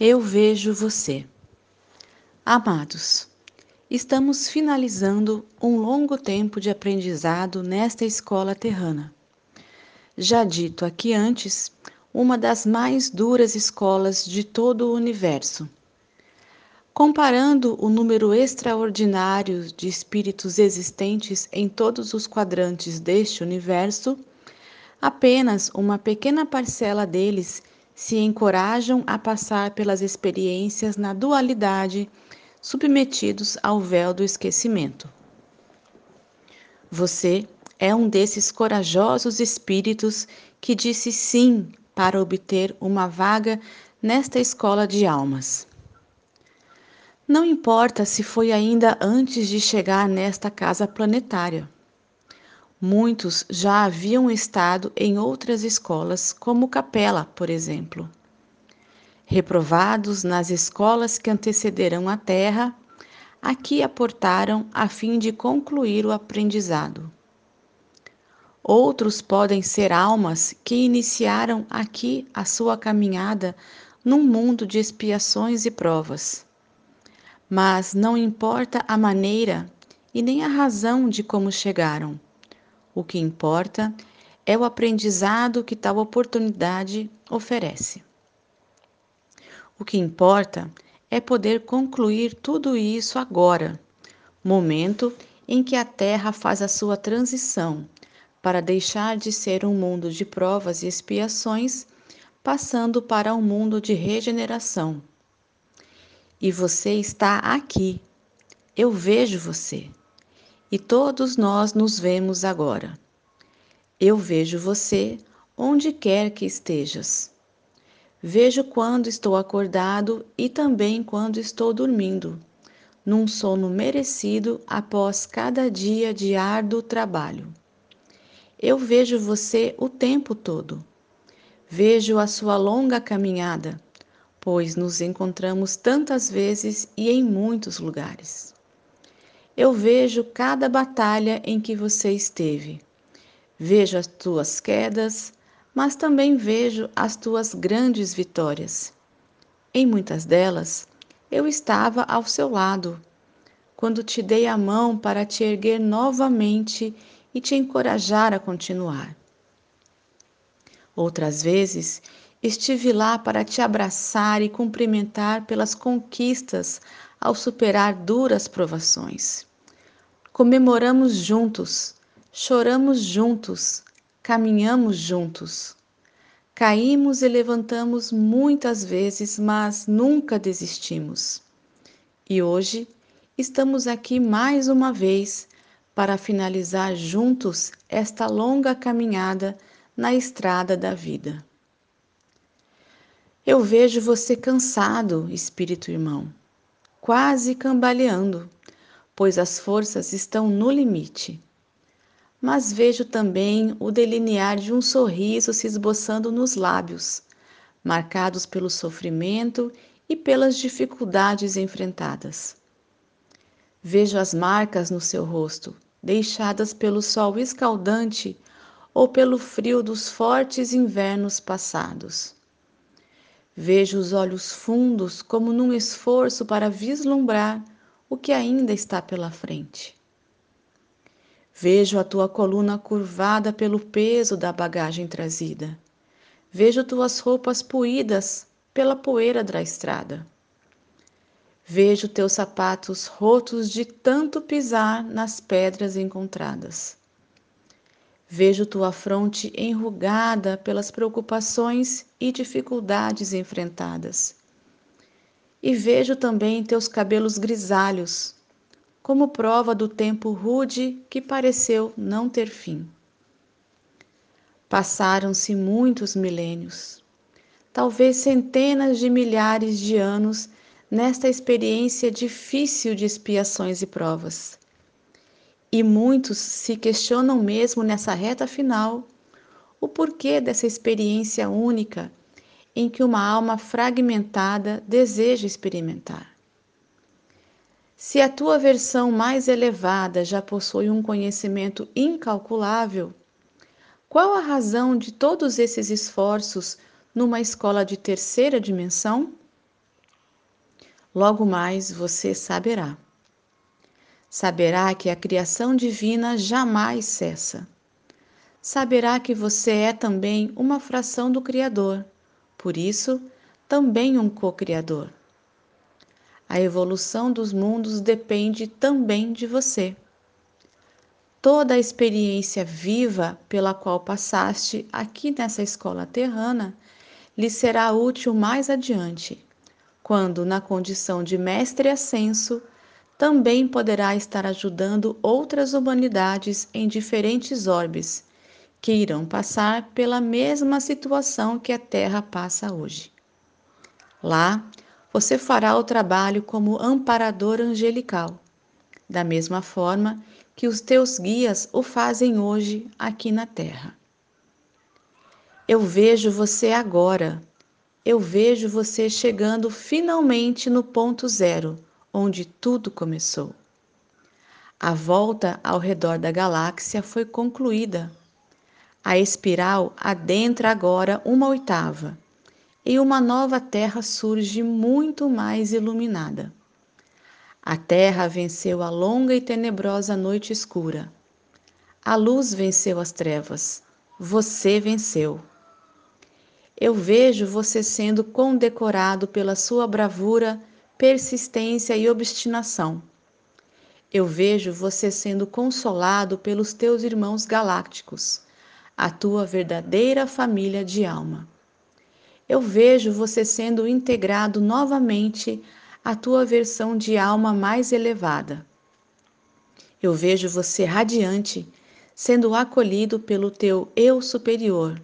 Eu vejo você. Amados, estamos finalizando um longo tempo de aprendizado nesta escola terrana. Já dito aqui antes, uma das mais duras escolas de todo o universo. Comparando o número extraordinário de espíritos existentes em todos os quadrantes deste universo, apenas uma pequena parcela deles se encorajam a passar pelas experiências na dualidade, submetidos ao véu do esquecimento. Você é um desses corajosos espíritos que disse sim para obter uma vaga nesta escola de almas. Não importa se foi ainda antes de chegar nesta casa planetária. Muitos já haviam estado em outras escolas, como Capela, por exemplo. Reprovados nas escolas que antecederam a Terra, aqui aportaram a fim de concluir o aprendizado. Outros podem ser almas que iniciaram aqui a sua caminhada num mundo de expiações e provas. Mas não importa a maneira e nem a razão de como chegaram. O que importa é o aprendizado que tal oportunidade oferece. O que importa é poder concluir tudo isso agora, momento em que a Terra faz a sua transição para deixar de ser um mundo de provas e expiações, passando para um mundo de regeneração. E você está aqui. Eu vejo você e todos nós nos vemos agora. Eu vejo você onde quer que estejas. Vejo quando estou acordado e também quando estou dormindo, num sono merecido após cada dia de árduo trabalho. Eu vejo você o tempo todo. Vejo a sua longa caminhada, pois nos encontramos tantas vezes e em muitos lugares. Eu vejo cada batalha em que você esteve. Vejo as tuas quedas, mas também vejo as tuas grandes vitórias. Em muitas delas, eu estava ao seu lado, quando te dei a mão para te erguer novamente e te encorajar a continuar. Outras vezes, estive lá para te abraçar e cumprimentar pelas conquistas ao superar duras provações. Comemoramos juntos, choramos juntos, caminhamos juntos. Caímos e levantamos muitas vezes, mas nunca desistimos. E hoje estamos aqui mais uma vez para finalizar juntos esta longa caminhada na estrada da vida. Eu vejo você cansado, espírito irmão quase cambaleando, pois as forças estão no limite. Mas vejo também o delinear de um sorriso se esboçando nos lábios, marcados pelo sofrimento e pelas dificuldades enfrentadas. Vejo as marcas no seu rosto, deixadas pelo sol escaldante ou pelo frio dos fortes invernos passados. Vejo os olhos fundos como num esforço para vislumbrar o que ainda está pela frente. Vejo a tua coluna curvada pelo peso da bagagem trazida. Vejo tuas roupas poídas pela poeira da estrada. Vejo teus sapatos rotos de tanto pisar nas pedras encontradas. Vejo tua fronte enrugada pelas preocupações e dificuldades enfrentadas. E vejo também teus cabelos grisalhos, como prova do tempo rude que pareceu não ter fim. Passaram-se muitos milênios, talvez centenas de milhares de anos nesta experiência difícil de expiações e provas. E muitos se questionam mesmo nessa reta final o porquê dessa experiência única em que uma alma fragmentada deseja experimentar. Se a tua versão mais elevada já possui um conhecimento incalculável, qual a razão de todos esses esforços numa escola de terceira dimensão? logo mais você saberá. Saberá que a criação divina jamais cessa. Saberá que você é também uma fração do Criador, por isso, também um co-criador. A evolução dos mundos depende também de você. Toda a experiência viva pela qual passaste aqui nessa escola terrana lhe será útil mais adiante, quando, na condição de mestre ascenso, também poderá estar ajudando outras humanidades em diferentes orbes que irão passar pela mesma situação que a Terra passa hoje. Lá, você fará o trabalho como amparador angelical, da mesma forma que os teus guias o fazem hoje aqui na Terra. Eu vejo você agora, eu vejo você chegando finalmente no ponto zero onde tudo começou. A volta ao redor da galáxia foi concluída. A espiral adentra agora uma oitava e uma nova Terra surge muito mais iluminada. A Terra venceu a longa e tenebrosa noite escura. A luz venceu as trevas. Você venceu. Eu vejo você sendo condecorado pela sua bravura persistência e obstinação. Eu vejo você sendo consolado pelos teus irmãos galácticos, a tua verdadeira família de alma. Eu vejo você sendo integrado novamente à tua versão de alma mais elevada. Eu vejo você radiante, sendo acolhido pelo teu eu superior.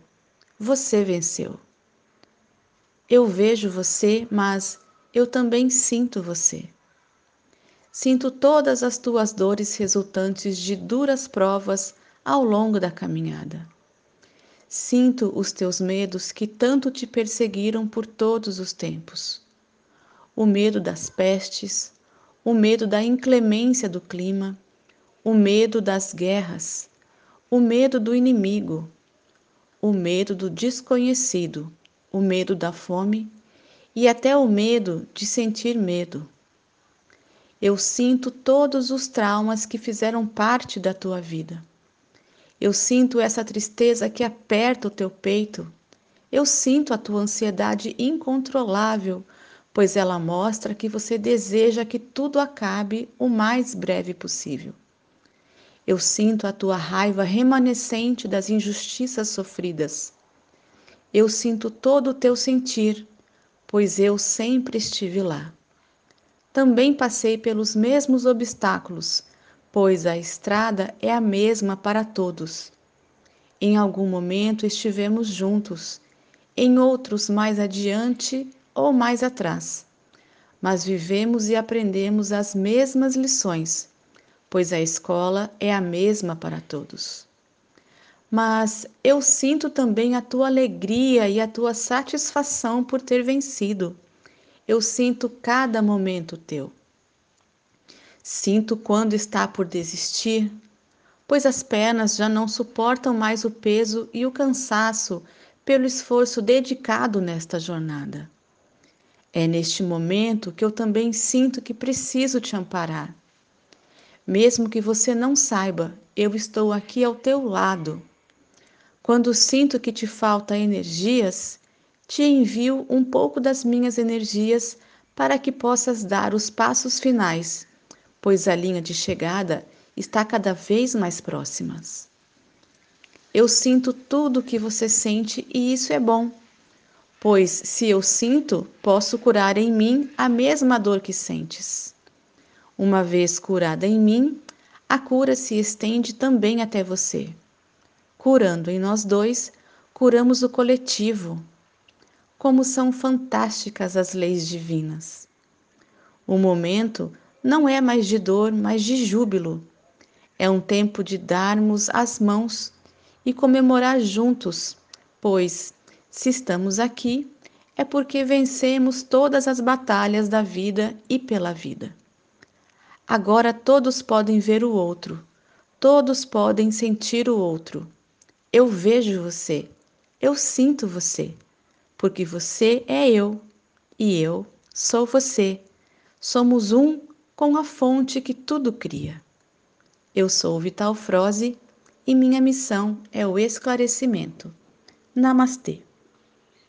Você venceu. Eu vejo você, mas eu também sinto você. Sinto todas as tuas dores resultantes de duras provas ao longo da caminhada. Sinto os teus medos que tanto te perseguiram por todos os tempos. O medo das pestes, o medo da inclemência do clima, o medo das guerras, o medo do inimigo, o medo do desconhecido, o medo da fome e até o medo de sentir medo. Eu sinto todos os traumas que fizeram parte da tua vida. Eu sinto essa tristeza que aperta o teu peito. Eu sinto a tua ansiedade incontrolável, pois ela mostra que você deseja que tudo acabe o mais breve possível. Eu sinto a tua raiva remanescente das injustiças sofridas. Eu sinto todo o teu sentir, pois eu sempre estive lá. Também passei pelos mesmos obstáculos, pois a estrada é a mesma para todos. Em algum momento estivemos juntos, em outros mais adiante ou mais atrás. Mas vivemos e aprendemos as mesmas lições, pois a escola é a mesma para todos mas eu sinto também a tua alegria e a tua satisfação por ter vencido. Eu sinto cada momento teu. Sinto quando está por desistir, pois as pernas já não suportam mais o peso e o cansaço pelo esforço dedicado nesta jornada. É neste momento que eu também sinto que preciso te amparar. Mesmo que você não saiba, eu estou aqui ao teu lado quando sinto que te falta energias, te envio um pouco das minhas energias para que possas dar os passos finais, pois a linha de chegada está cada vez mais próxima. Eu sinto tudo o que você sente e isso é bom, pois se eu sinto, posso curar em mim a mesma dor que sentes. Uma vez curada em mim, a cura se estende também até você. Curando em nós dois, curamos o coletivo. Como são fantásticas as leis divinas. O momento não é mais de dor, mas de júbilo. É um tempo de darmos as mãos e comemorar juntos, pois, se estamos aqui, é porque vencemos todas as batalhas da vida e pela vida. Agora todos podem ver o outro, todos podem sentir o outro eu vejo você, eu sinto você, porque você é eu e eu sou você. somos um com a fonte que tudo cria. Eu sou Vital Froze e minha missão é o esclarecimento. Namastê.